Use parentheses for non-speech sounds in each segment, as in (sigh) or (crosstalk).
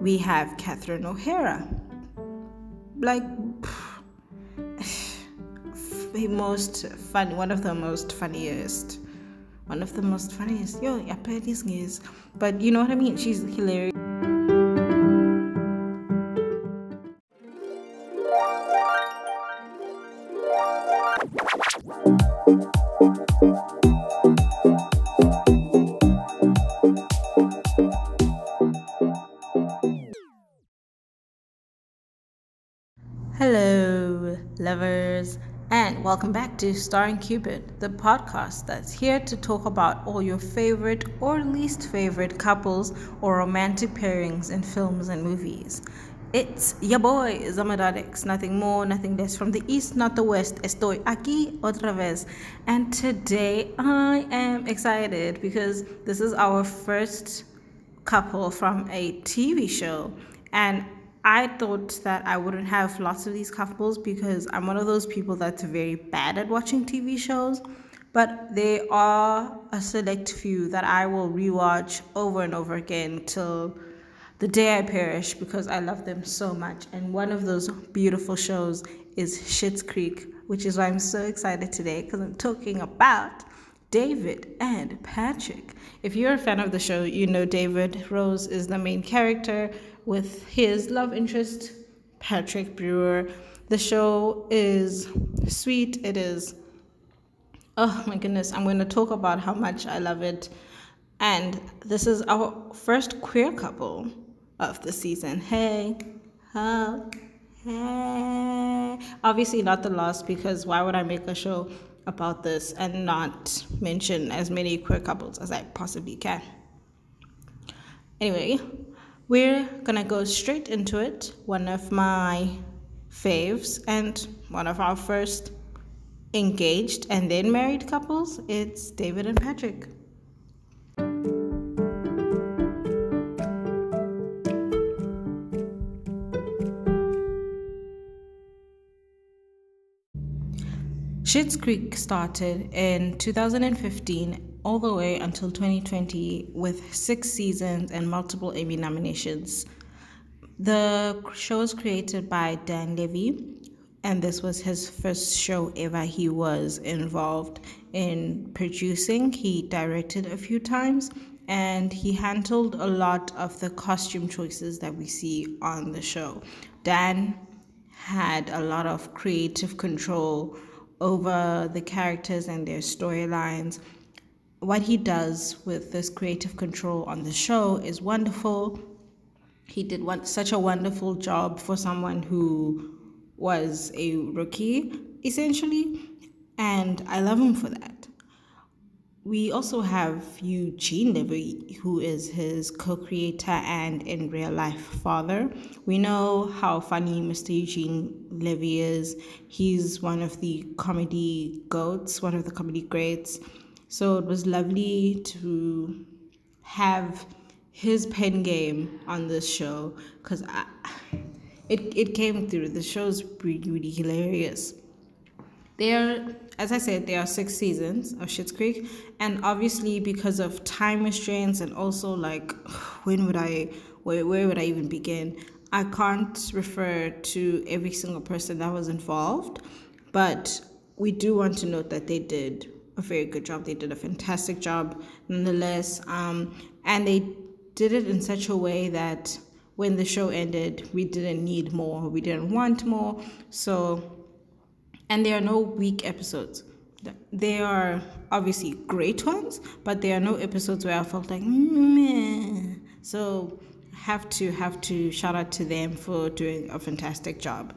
we have Catherine O'Hara. Like, (sighs) the most funny, one of the most funniest, one of the most funniest. Yo, yeah, is, but you know what I mean. She's hilarious. Welcome back to Starring Cupid, the podcast that's here to talk about all your favorite or least favorite couples or romantic pairings in films and movies. It's your boy, Zamadadix, nothing more, nothing less from the east, not the west. Estoy aquí otra vez. And today I am excited because this is our first couple from a TV show. And I thought that I wouldn't have lots of these couples because I'm one of those people that's very bad at watching TV shows. But there are a select few that I will rewatch over and over again till the day I perish because I love them so much. And one of those beautiful shows is Schitt's Creek, which is why I'm so excited today because I'm talking about David and Patrick. If you're a fan of the show, you know David Rose is the main character with his love interest, Patrick Brewer. The show is sweet. It is, oh my goodness, I'm going to talk about how much I love it. And this is our first queer couple of the season. Hey, huh, hey. Obviously, not the last because why would I make a show about this and not mention as many queer couples as I possibly can? Anyway, we're gonna go straight into it. One of my faves and one of our first engaged and then married couples. It's David and Patrick. Schitt's Creek started in 2015 all the way until 2020 with six seasons and multiple Emmy nominations. The show was created by Dan Levy, and this was his first show ever he was involved in producing. He directed a few times and he handled a lot of the costume choices that we see on the show. Dan had a lot of creative control over the characters and their storylines what he does with this creative control on the show is wonderful. He did one, such a wonderful job for someone who was a rookie, essentially, and I love him for that. We also have Eugene Levy, who is his co creator and in real life father. We know how funny Mr. Eugene Levy is. He's one of the comedy goats, one of the comedy greats. So it was lovely to have his pen game on this show because it, it came through. The show's really, really hilarious. There, as I said, there are six seasons of Schitt's Creek, and obviously because of time restraints and also like (sighs) when would I, where, where would I even begin? I can't refer to every single person that was involved, but we do want to note that they did a very good job. They did a fantastic job, nonetheless. Um, and they did it in such a way that when the show ended, we didn't need more. We didn't want more. So, and there are no weak episodes. There are obviously great ones, but there are no episodes where I felt like, meh. So, have to have to shout out to them for doing a fantastic job.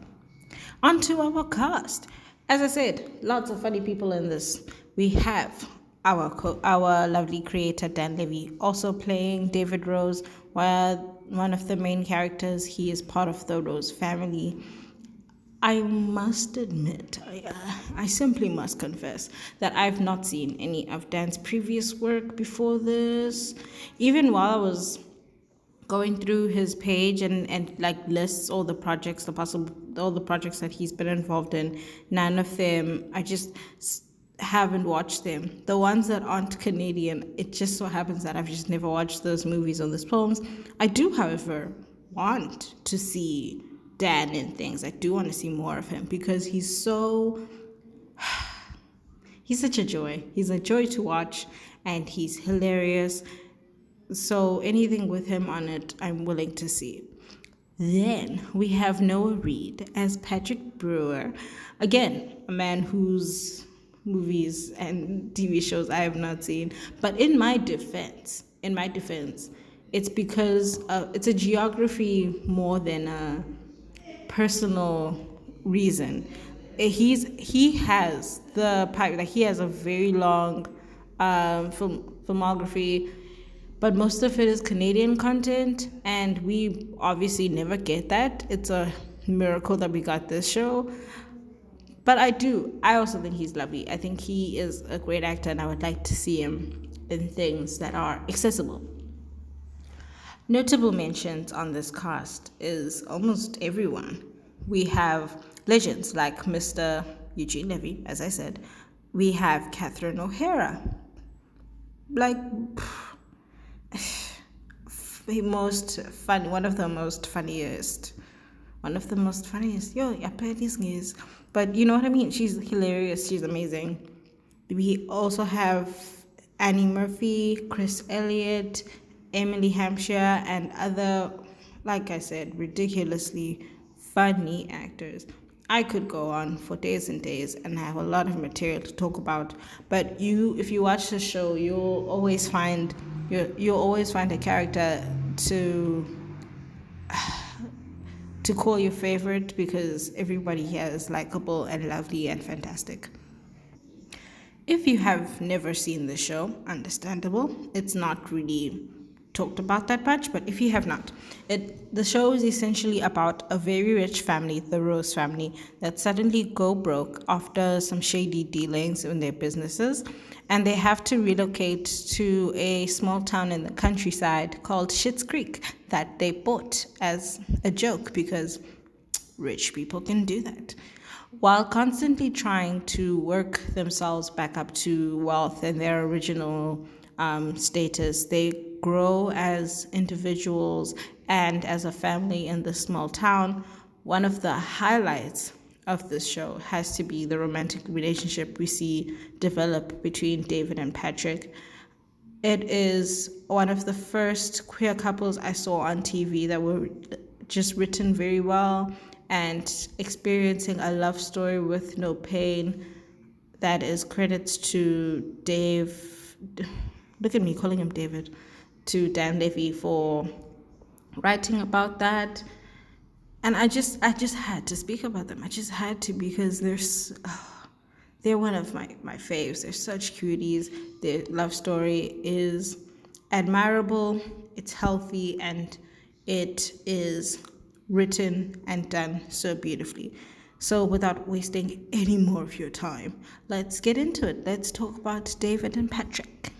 On to our cast. As I said, lots of funny people in this we have our co- our lovely creator Dan Levy also playing David Rose, while one of the main characters he is part of the Rose family. I must admit, I, uh, I simply must confess that I've not seen any of Dan's previous work before this. Even while I was going through his page and, and like lists all the projects, the possible all the projects that he's been involved in, none of them I just haven't watched them. The ones that aren't Canadian, it just so happens that I've just never watched those movies or those films. I do, however, want to see Dan in things. I do want to see more of him because he's so (sighs) he's such a joy. He's a joy to watch and he's hilarious. So anything with him on it, I'm willing to see. Then we have Noah Reid as Patrick Brewer. Again, a man whose movies and TV shows I have not seen. But in my defense, in my defense, it's because uh, it's a geography more than a personal reason. He's he has the like he has a very long um, film, filmography but most of it is Canadian content, and we obviously never get that. It's a miracle that we got this show. But I do, I also think he's lovely. I think he is a great actor, and I would like to see him in things that are accessible. Notable mentions on this cast is almost everyone. We have legends like Mr. Eugene Levy, as I said. We have Catherine O'Hara. Like, pff, (sighs) the most fun, one of the most funniest, one of the most funniest. Yo, is, but you know what I mean. She's hilarious. She's amazing. We also have Annie Murphy, Chris Elliott, Emily Hampshire, and other, like I said, ridiculously funny actors. I could go on for days and days and have a lot of material to talk about. But you, if you watch the show, you'll always find you you'll always find a character to to call your favorite because everybody here is likable and lovely and fantastic. If you have never seen the show, understandable. It's not really talked about that much, but if you have not, it the show is essentially about a very rich family, the Rose family, that suddenly go broke after some shady dealings in their businesses, and they have to relocate to a small town in the countryside called Schitt's Creek that they bought as a joke because rich people can do that. While constantly trying to work themselves back up to wealth and their original um, status, they grow as individuals and as a family in this small town. One of the highlights of this show has to be the romantic relationship we see develop between David and Patrick. It is one of the first queer couples I saw on TV that were just written very well and experiencing a love story with no pain. That is credits to Dave. Look at me calling him David. To Dan Levy for writing about that and I just I just had to speak about them. I just had to because they're oh, they're one of my my faves. They're such cuties. Their love story is admirable. It's healthy and it is written and done so beautifully. So without wasting any more of your time, let's get into it. Let's talk about David and Patrick.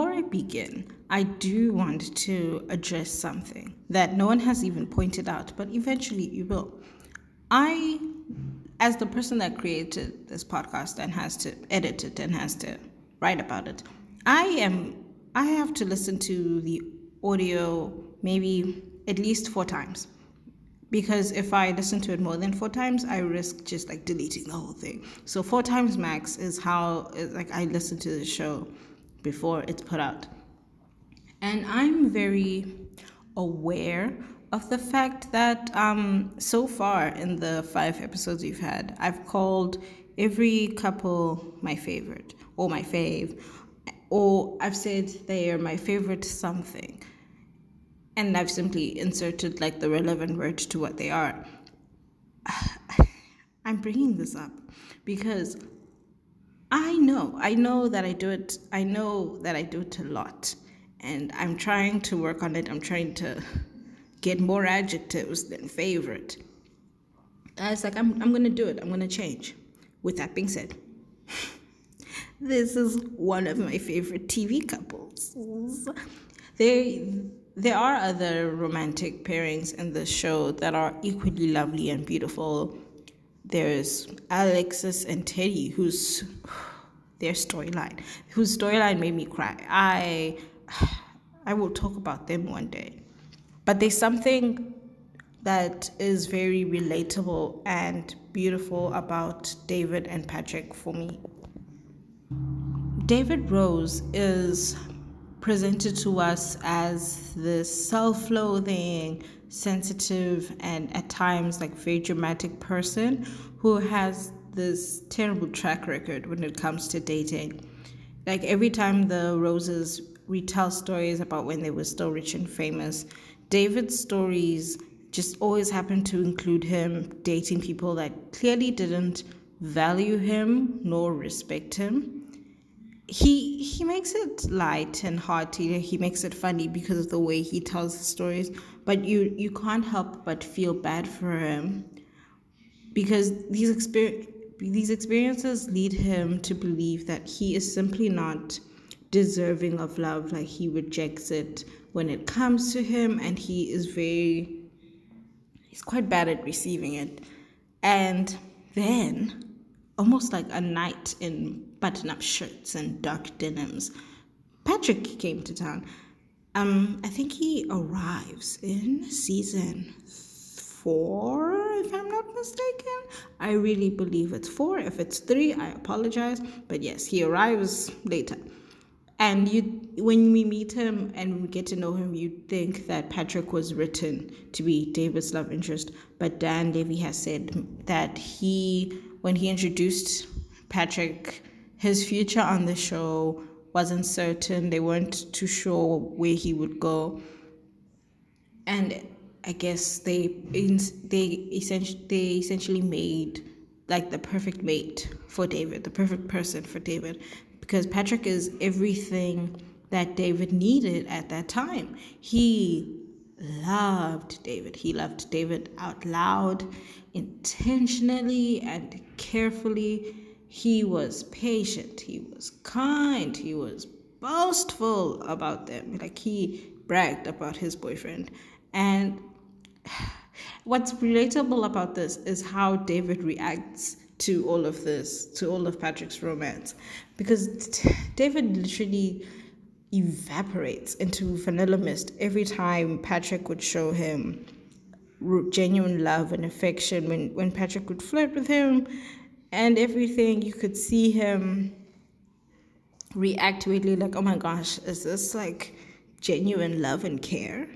Before I begin, I do want to address something that no one has even pointed out, but eventually you will. I, as the person that created this podcast and has to edit it and has to write about it, I am I have to listen to the audio maybe at least four times. Because if I listen to it more than four times, I risk just like deleting the whole thing. So four times max is how like I listen to the show before it's put out. And I'm very aware of the fact that um, so far in the five episodes we've had, I've called every couple my favorite or my fave, or I've said they are my favorite something. And I've simply inserted like the relevant word to what they are. (sighs) I'm bringing this up because I know, I know that I do it, I know that I do it a lot. And I'm trying to work on it. I'm trying to get more adjectives than favorite. I was like, I'm, I'm going to do it. I'm going to change. With that being said, (laughs) this is one of my favorite TV couples. There, there are other romantic pairings in the show that are equally lovely and beautiful. There's Alexis and Teddy, whose their storyline, whose storyline made me cry. I I will talk about them one day. But there's something that is very relatable and beautiful about David and Patrick for me. David Rose is presented to us as this self loathing, sensitive, and at times like very dramatic person who has this terrible track record when it comes to dating. Like every time the Roses retell stories about when they were still rich and famous, David's stories just always happen to include him dating people that clearly didn't value him nor respect him he he makes it light and hearty. He makes it funny because of the way he tells the stories. But you you can't help but feel bad for him because these experience these experiences lead him to believe that he is simply not deserving of love. Like he rejects it when it comes to him, and he is very he's quite bad at receiving it. And then almost like a knight in button up shirts and dark denims. Patrick came to town. Um, I think he arrives in season four, if I'm not mistaken. I really believe it's four. If it's three, I apologize. But yes, he arrives later. And you, when we meet him and we get to know him, you think that Patrick was written to be David's love interest. But Dan Levy has said that he when he introduced Patrick, his future on the show wasn't certain. They weren't too sure where he would go, and I guess they they essentially they essentially made like the perfect mate for David, the perfect person for David, because Patrick is everything that David needed at that time. He loved David. He loved David out loud, intentionally, and carefully. He was patient, he was kind, he was boastful about them. Like he bragged about his boyfriend. And (sighs) what's relatable about this is how David reacts to all of this, to all of Patrick's romance. Because (sighs) David literally evaporates into vanilla mist every time Patrick would show him genuine love and affection when, when Patrick would flirt with him and everything you could see him react like oh my gosh is this like genuine love and care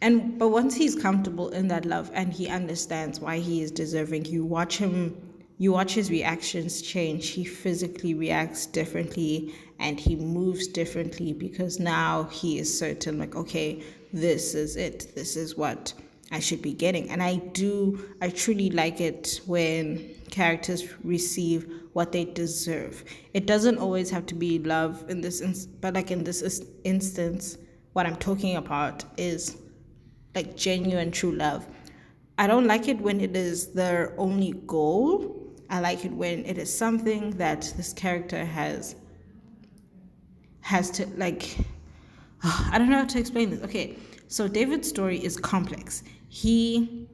and but once he's comfortable in that love and he understands why he is deserving you watch him you watch his reactions change. He physically reacts differently and he moves differently because now he is certain, like, okay, this is it. This is what I should be getting. And I do, I truly like it when characters receive what they deserve. It doesn't always have to be love in this, ins- but like in this instance, what I'm talking about is like genuine true love. I don't like it when it is their only goal I like it when it is something that this character has has to like (sighs) I don't know how to explain this. Okay, so David's story is complex. He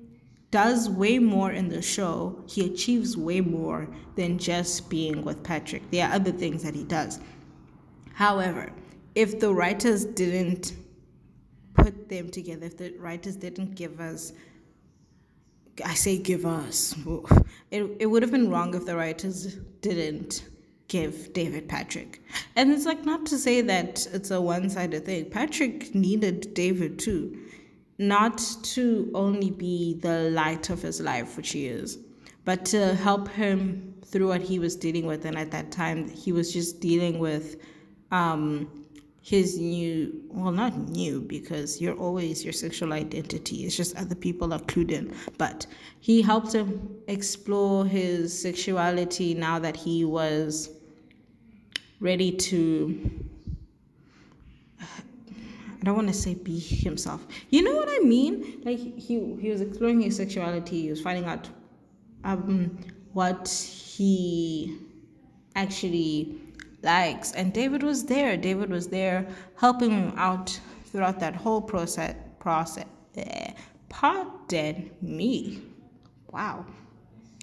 does way more in the show. He achieves way more than just being with Patrick. There are other things that he does. However, if the writers didn't put them together, if the writers didn't give us I say give us. It, it would have been wrong if the writers didn't give David Patrick. And it's like not to say that it's a one sided thing. Patrick needed David too, not to only be the light of his life, which he is, but to help him through what he was dealing with. And at that time, he was just dealing with um, his new well not new because you're always your sexual identity it's just other people are clued in but he helped him explore his sexuality now that he was ready to I don't want to say be himself. You know what I mean? Like he he was exploring his sexuality. He was finding out um what he actually likes. And David was there. David was there helping him out throughout that whole process. Process. Eh, pardon me. Wow.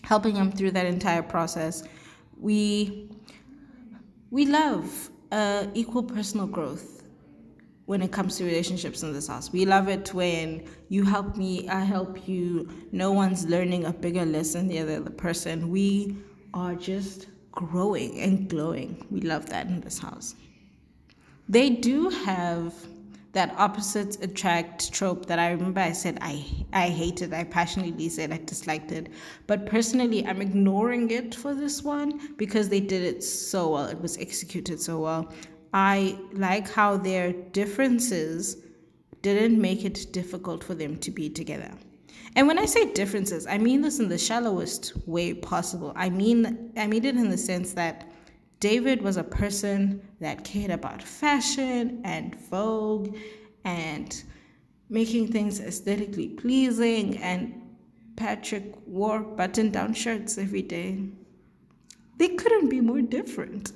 helping him through that entire process. We we love uh, equal personal growth when it comes to relationships in this house. We love it when you help me, I help you. No one's learning a bigger lesson than the other person. We are just growing and glowing. We love that in this house. They do have that opposites attract trope that I remember I said I I hated. I passionately said I disliked it. But personally, I'm ignoring it for this one because they did it so well. It was executed so well. I like how their differences didn't make it difficult for them to be together. And when I say differences, I mean this in the shallowest way possible. I mean I mean it in the sense that David was a person that cared about fashion and vogue and making things aesthetically pleasing and Patrick wore button down shirts every day. They couldn't be more different.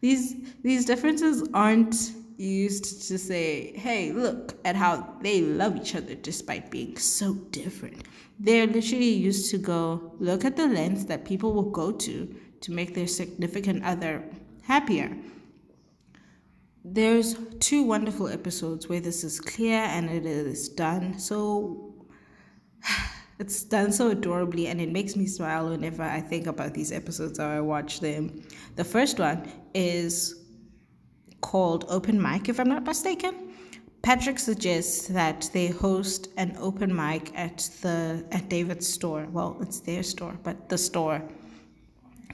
These these differences aren't used to say, hey, look at how they love each other despite being so different. They're literally used to go, look at the lengths that people will go to to make their significant other happier. There's two wonderful episodes where this is clear and it is done so (sighs) it's done so adorably and it makes me smile whenever I think about these episodes or I watch them. The first one is called Open Mic, if I'm not mistaken. Patrick suggests that they host an open mic at the at David's store. Well, it's their store, but the store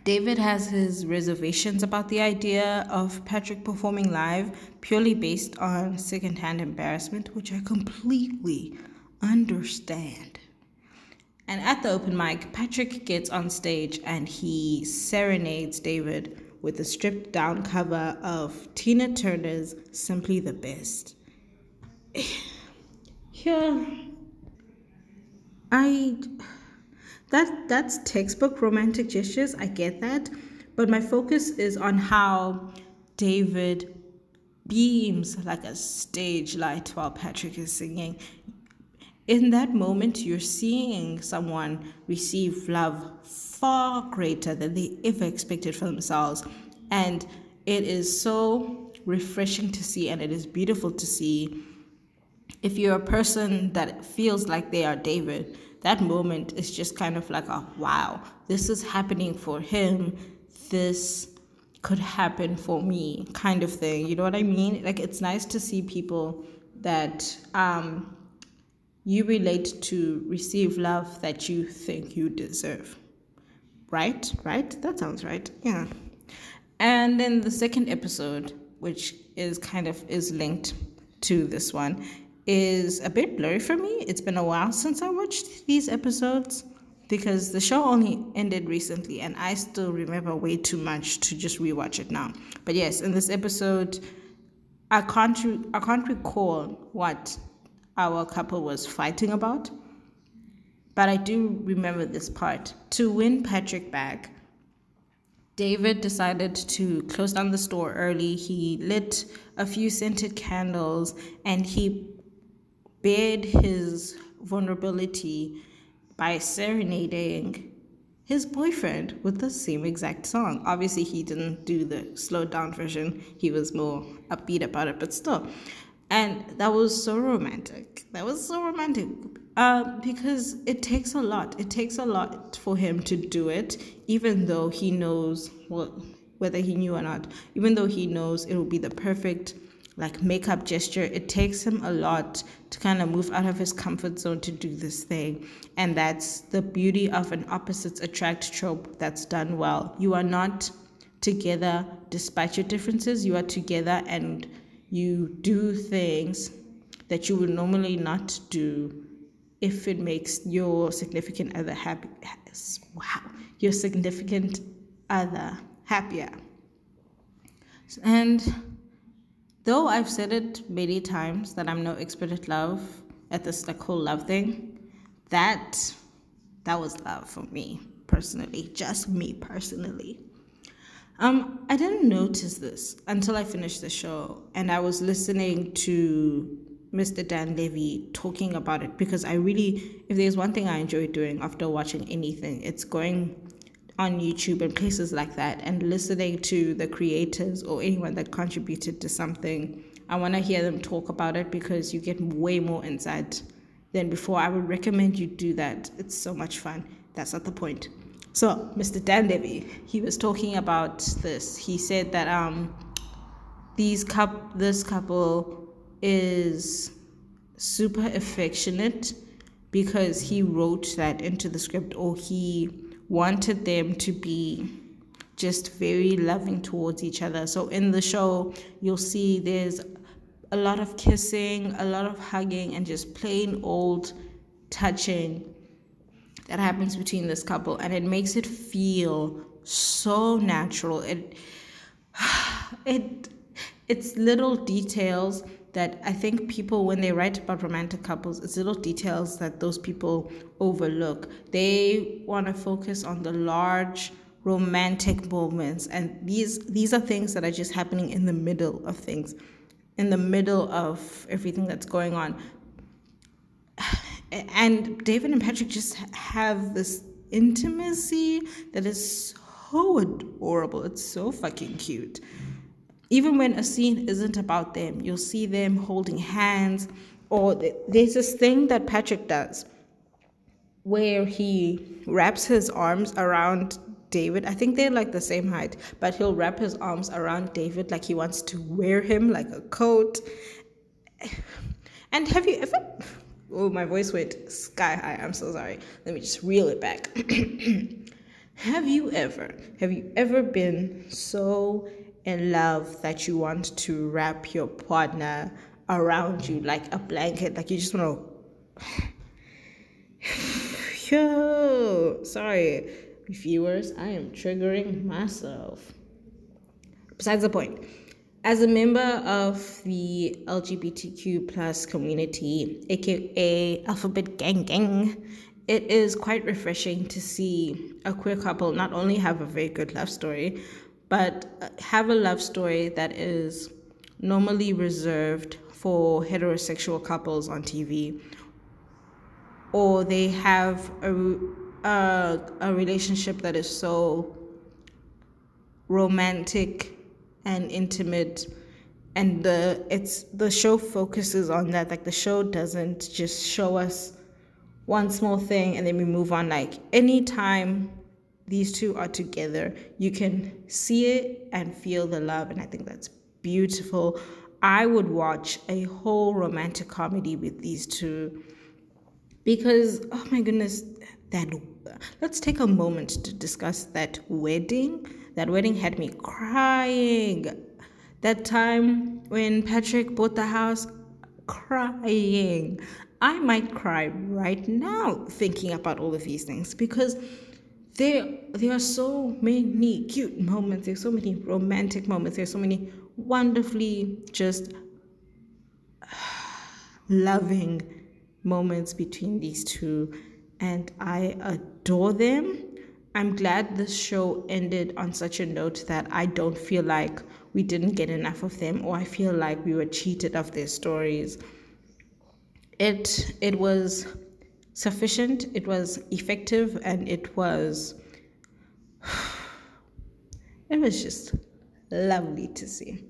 David has his reservations about the idea of Patrick performing live purely based on secondhand embarrassment, which I completely understand. And at the open mic, Patrick gets on stage and he serenades David with a stripped down cover of Tina Turner's Simply the Best. (sighs) yeah. I that that's textbook romantic gestures i get that but my focus is on how david beams like a stage light while patrick is singing in that moment you're seeing someone receive love far greater than they ever expected for themselves and it is so refreshing to see and it is beautiful to see if you're a person that feels like they are david that moment is just kind of like a wow, this is happening for him. This could happen for me kind of thing. You know what I mean? Like it's nice to see people that um, you relate to receive love that you think you deserve. Right? Right? That sounds right. Yeah. And then the second episode, which is kind of is linked to this one, is a bit blurry for me. It's been a while since I watched these episodes because the show only ended recently and I still remember way too much to just rewatch it now. But yes, in this episode I can't re- I can't recall what our couple was fighting about. But I do remember this part. To win Patrick back, David decided to close down the store early. He lit a few scented candles and he bared his vulnerability by serenading his boyfriend with the same exact song. Obviously, he didn't do the slowed down version, he was more upbeat about it, but still. And that was so romantic. That was so romantic. Uh, because it takes a lot. It takes a lot for him to do it, even though he knows what, whether he knew or not, even though he knows it will be the perfect like makeup gesture. It takes him a lot to kind of move out of his comfort zone to do this thing. And that's the beauty of an opposites attract trope that's done well. You are not together despite your differences, you are together and you do things that you would normally not do if it makes your significant other happy. Wow, your significant other happier. And Though I've said it many times that I'm no expert at love, at this like whole love thing, that that was love for me personally, just me personally. Um, I didn't notice this until I finished the show and I was listening to Mr. Dan Levy talking about it because I really, if there's one thing I enjoy doing after watching anything, it's going on YouTube and places like that and listening to the creators or anyone that contributed to something. I want to hear them talk about it because you get way more insight than before. I would recommend you do that. It's so much fun. That's not the point. So, Mr. Dan Levy, he was talking about this. He said that um, these cup, this couple is super affectionate because he wrote that into the script or he wanted them to be just very loving towards each other. So in the show, you'll see there's a lot of kissing, a lot of hugging, and just plain old touching that happens between this couple, and it makes it feel so natural. It (sighs) it it's little details that I think people, when they write about romantic couples, it's little details that those people overlook. They want to focus on the large romantic moments, and these these are things that are just happening in the middle of things, in the middle of everything that's going on. And David and Patrick just have this intimacy that is so adorable. It's so fucking cute even when a scene isn't about them, you'll see them holding hands, or there's this thing that Patrick does where he wraps his arms around David. I think they're like the same height, but he'll wrap his arms around David like he wants to wear him like a coat. (sighs) And have you ever? Oh, my voice went sky high. I'm so sorry. Let me just reel it back. (clears throat) have you ever? Have you ever been so in love that you want to wrap your partner around you like a blanket, like you just want to. (sighs) Yo, sorry, viewers, I am triggering myself. Besides the point, as a member of the LGBTQ plus community, aka Alphabet Gang Gang, it is quite refreshing to see a queer couple not only have a very good love story, but have a love story that is normally reserved for heterosexual couples on TV, or they have a, a, a relationship that is so romantic and intimate and the it's the show focuses on that like the show doesn't just show us one small thing and then we move on like anytime these two are together, you can see it and feel the love. And I think that's beautiful. I would watch a whole romantic comedy with these two because, oh my goodness, that. Let's take a moment to discuss that wedding. That wedding had me crying. That time when Patrick bought the house, crying. I might cry right now thinking about all of these things because there there are so many cute moments there's so many romantic moments there's so many wonderfully just (sighs) loving moments between these two and i adore them i'm glad this show ended on such a note that i don't feel like we didn't get enough of them or i feel like we were cheated of their stories it it was sufficient, it was effective, and it was (sighs) it was just lovely to see.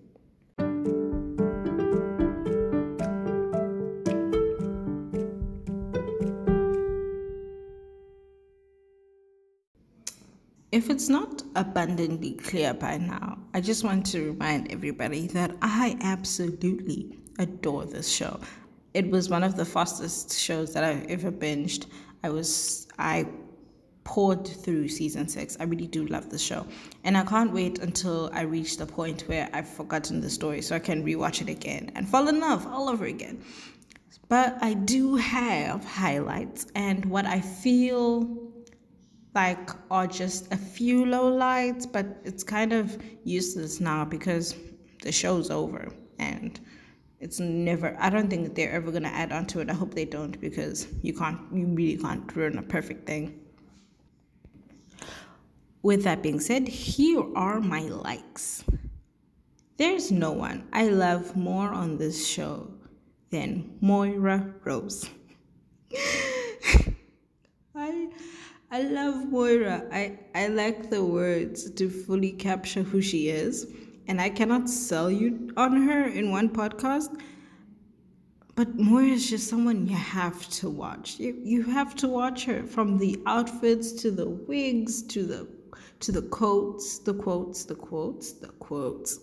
If it's not abundantly clear by now, I just want to remind everybody that I absolutely adore this show it was one of the fastest shows that I've ever binged. I was I poured through season six. I really do love the show, and I can't wait until I reach the point where I've forgotten the story so I can rewatch it again and fall in love all over again. But I do have highlights, and what I feel like are just a few low lights, but it's kind of useless now because the show's over. And it's never i don't think they're ever to add on to it. I hope they don't because you can't you really can't ruin a perfect thing. With that being said here are my likes. There's no one i love more on this show than Moira Rose. (laughs) I love Moira. I, I like the words to fully capture who she is. And I cannot sell you on her in one podcast. But Moira is just someone you have to watch. You, you have to watch her from the outfits to the wigs to the to the quotes, the quotes, the quotes, the quotes.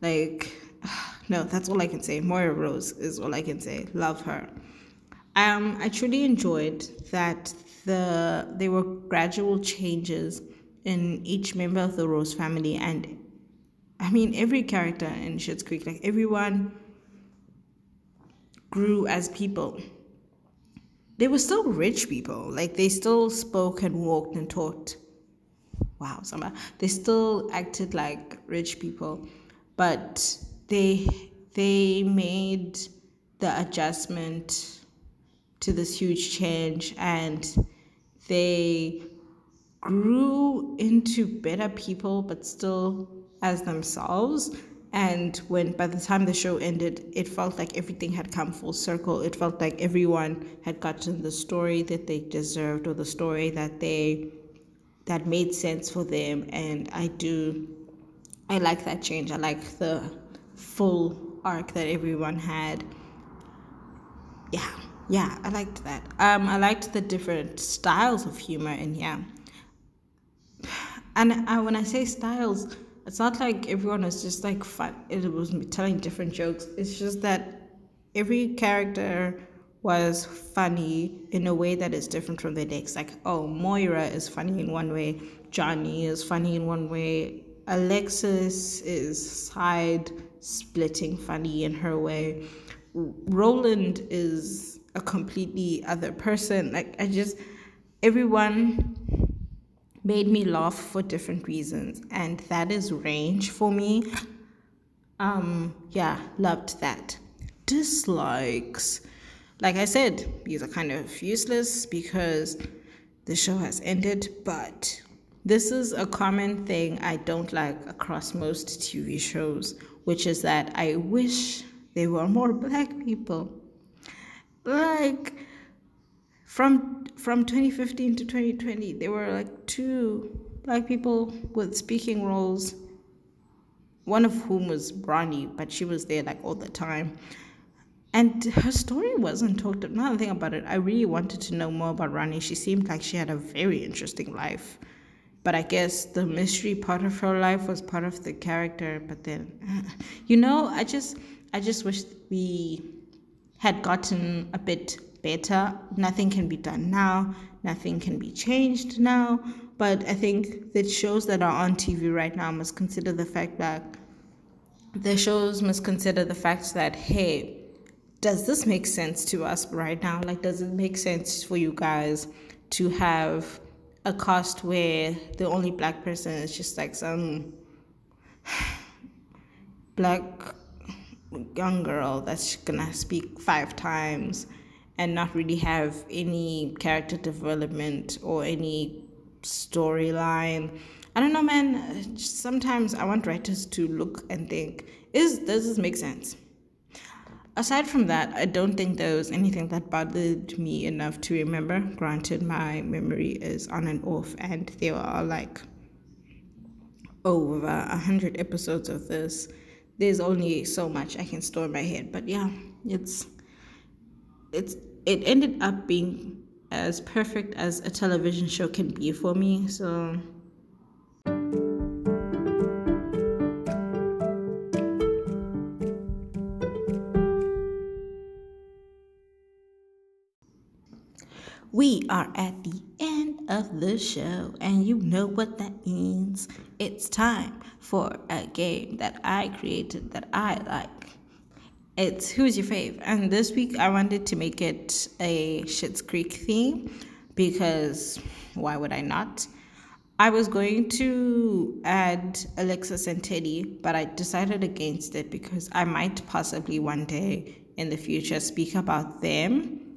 Like (sighs) no, that's all I can say. Moira Rose is all I can say. Love her. Um, I truly enjoyed that the there were gradual changes in each member of the Rose family, and I mean every character in Schitt's Creek, like everyone grew as people. They were still rich people, like they still spoke and walked and talked. Wow, somebody they still acted like rich people, but they they made the adjustment to this huge change and they grew into better people but still as themselves. And when by the time the show ended it felt like everything had come full circle. It felt like everyone had gotten the story that they deserved or the story that they that made sense for them. And i do i like that change. I like the full arc that everyone had. Yeah yeah, I liked that. Um, I liked the different styles of humor in here. And uh, when I say styles, it's not like everyone was just like fun. It was telling different jokes. It's just that every character was funny in a way that is different from the next. Like, oh, Moira is funny in one way. Johnny is funny in one way. Alexis is side splitting funny in her way. Roland is a completely other person. Like I just everyone made me laugh for different reasons and that is range for me. Um yeah, loved that. Dislikes. Like I said, these are kind of useless because the show has ended, but this is a common thing I don't like across most TV shows, which is that I wish there were more black people like from from 2015 to 2020 there were like two black people with speaking roles one of whom was Ronnie, but she was there like all the time. And her story wasn't talked about. Another thing about it, I really wanted to know more about Ronnie. She seemed like she had a very interesting life. But I guess the mystery part of her life was part of the character. But then, (laughs) you know, I just, I just wish we had gotten a bit better. Nothing can be done now, nothing can be changed now. But I think the shows that are on TV right now must consider the fact that the shows must consider the fact that, hey, does this make sense to us right now? Like, does it make sense for you guys to have a cast where the only black person is just like some (sighs) black young girl that's gonna speak five times and not really have any character development or any storyline. I don't know, man. Sometimes I want writers to look and think, is does this make sense? Aside from that, I don't think there was anything that bothered me enough to remember. Granted, my memory is on and off, and there are like over a hundred episodes of this there's only so much I can store in my head. But yeah, it's it's it ended up being as perfect as a television show can be for me. So We are at the end of the show, and you know what that means. It's time for a game that I created that I like. It's Who's Your Fave? And this week I wanted to make it a Schitt's Creek theme because why would I not? I was going to add Alexis and Teddy, but I decided against it because I might possibly one day in the future speak about them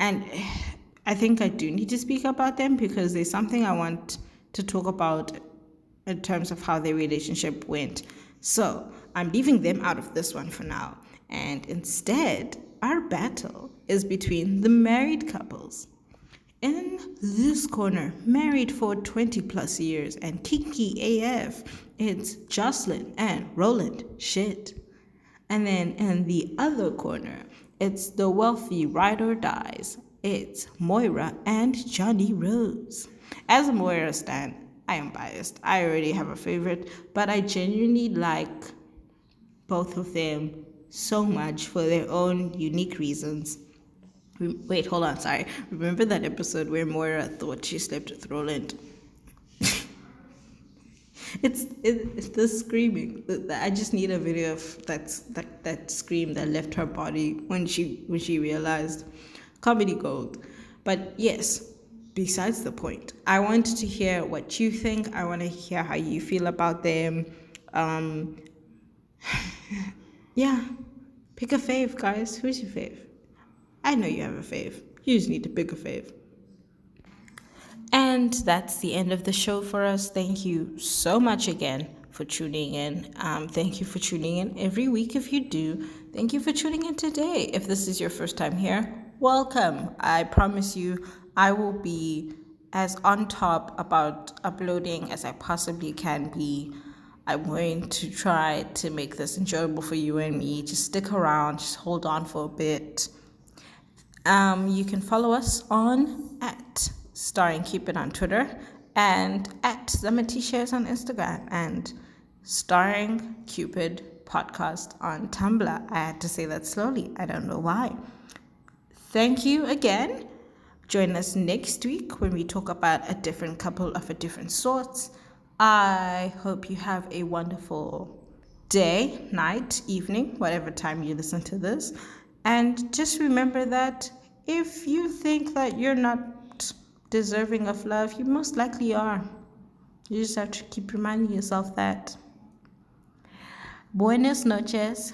and (sighs) I think I do need to speak about them because there's something I want to talk about in terms of how their relationship went. So I'm leaving them out of this one for now. And instead, our battle is between the married couples. In this corner, married for 20 plus years and kinky AF, it's Jocelyn and Roland. Shit. And then in the other corner, it's the wealthy ride or dies. It's Moira and Johnny Rose. As a Moira stan, I am biased. I already have a favorite, but I genuinely like both of them so much for their own unique reasons. Wait, hold on, sorry. Remember that episode where Moira thought she slept with Roland? (laughs) it's it, it's the screaming. I just need a video of that that that scream that left her body when she when she realized comedy gold. But yes, besides the point, I want to hear what you think. I want to hear how you feel about them. Um, (laughs) yeah, pick a fave, guys. Who's your fave? I know you have a fave. You just need to pick a fave. And that's the end of the show for us. Thank you so much again for tuning in. Um, thank you for tuning in every week if you do. Thank you for tuning in today. If this is your first time here, welcome. I promise you, I will be as on top about uploading as I possibly can be. I'm going to try to make this enjoyable for you and me. Just stick around, just hold on for a bit. Um, you can follow us on at Starring Cupid on Twitter and at Zamati Shares on Instagram and Starring Cupid podcast on Tumblr. I had to say that slowly. I don't know why. Thank you again. Join us next week when we talk about a different couple of a different sorts. I hope you have a wonderful day, night, evening, whatever time you listen to this. And just remember that if you think that you're not deserving of love, you most likely are. You just have to keep reminding yourself that. Buenas noches.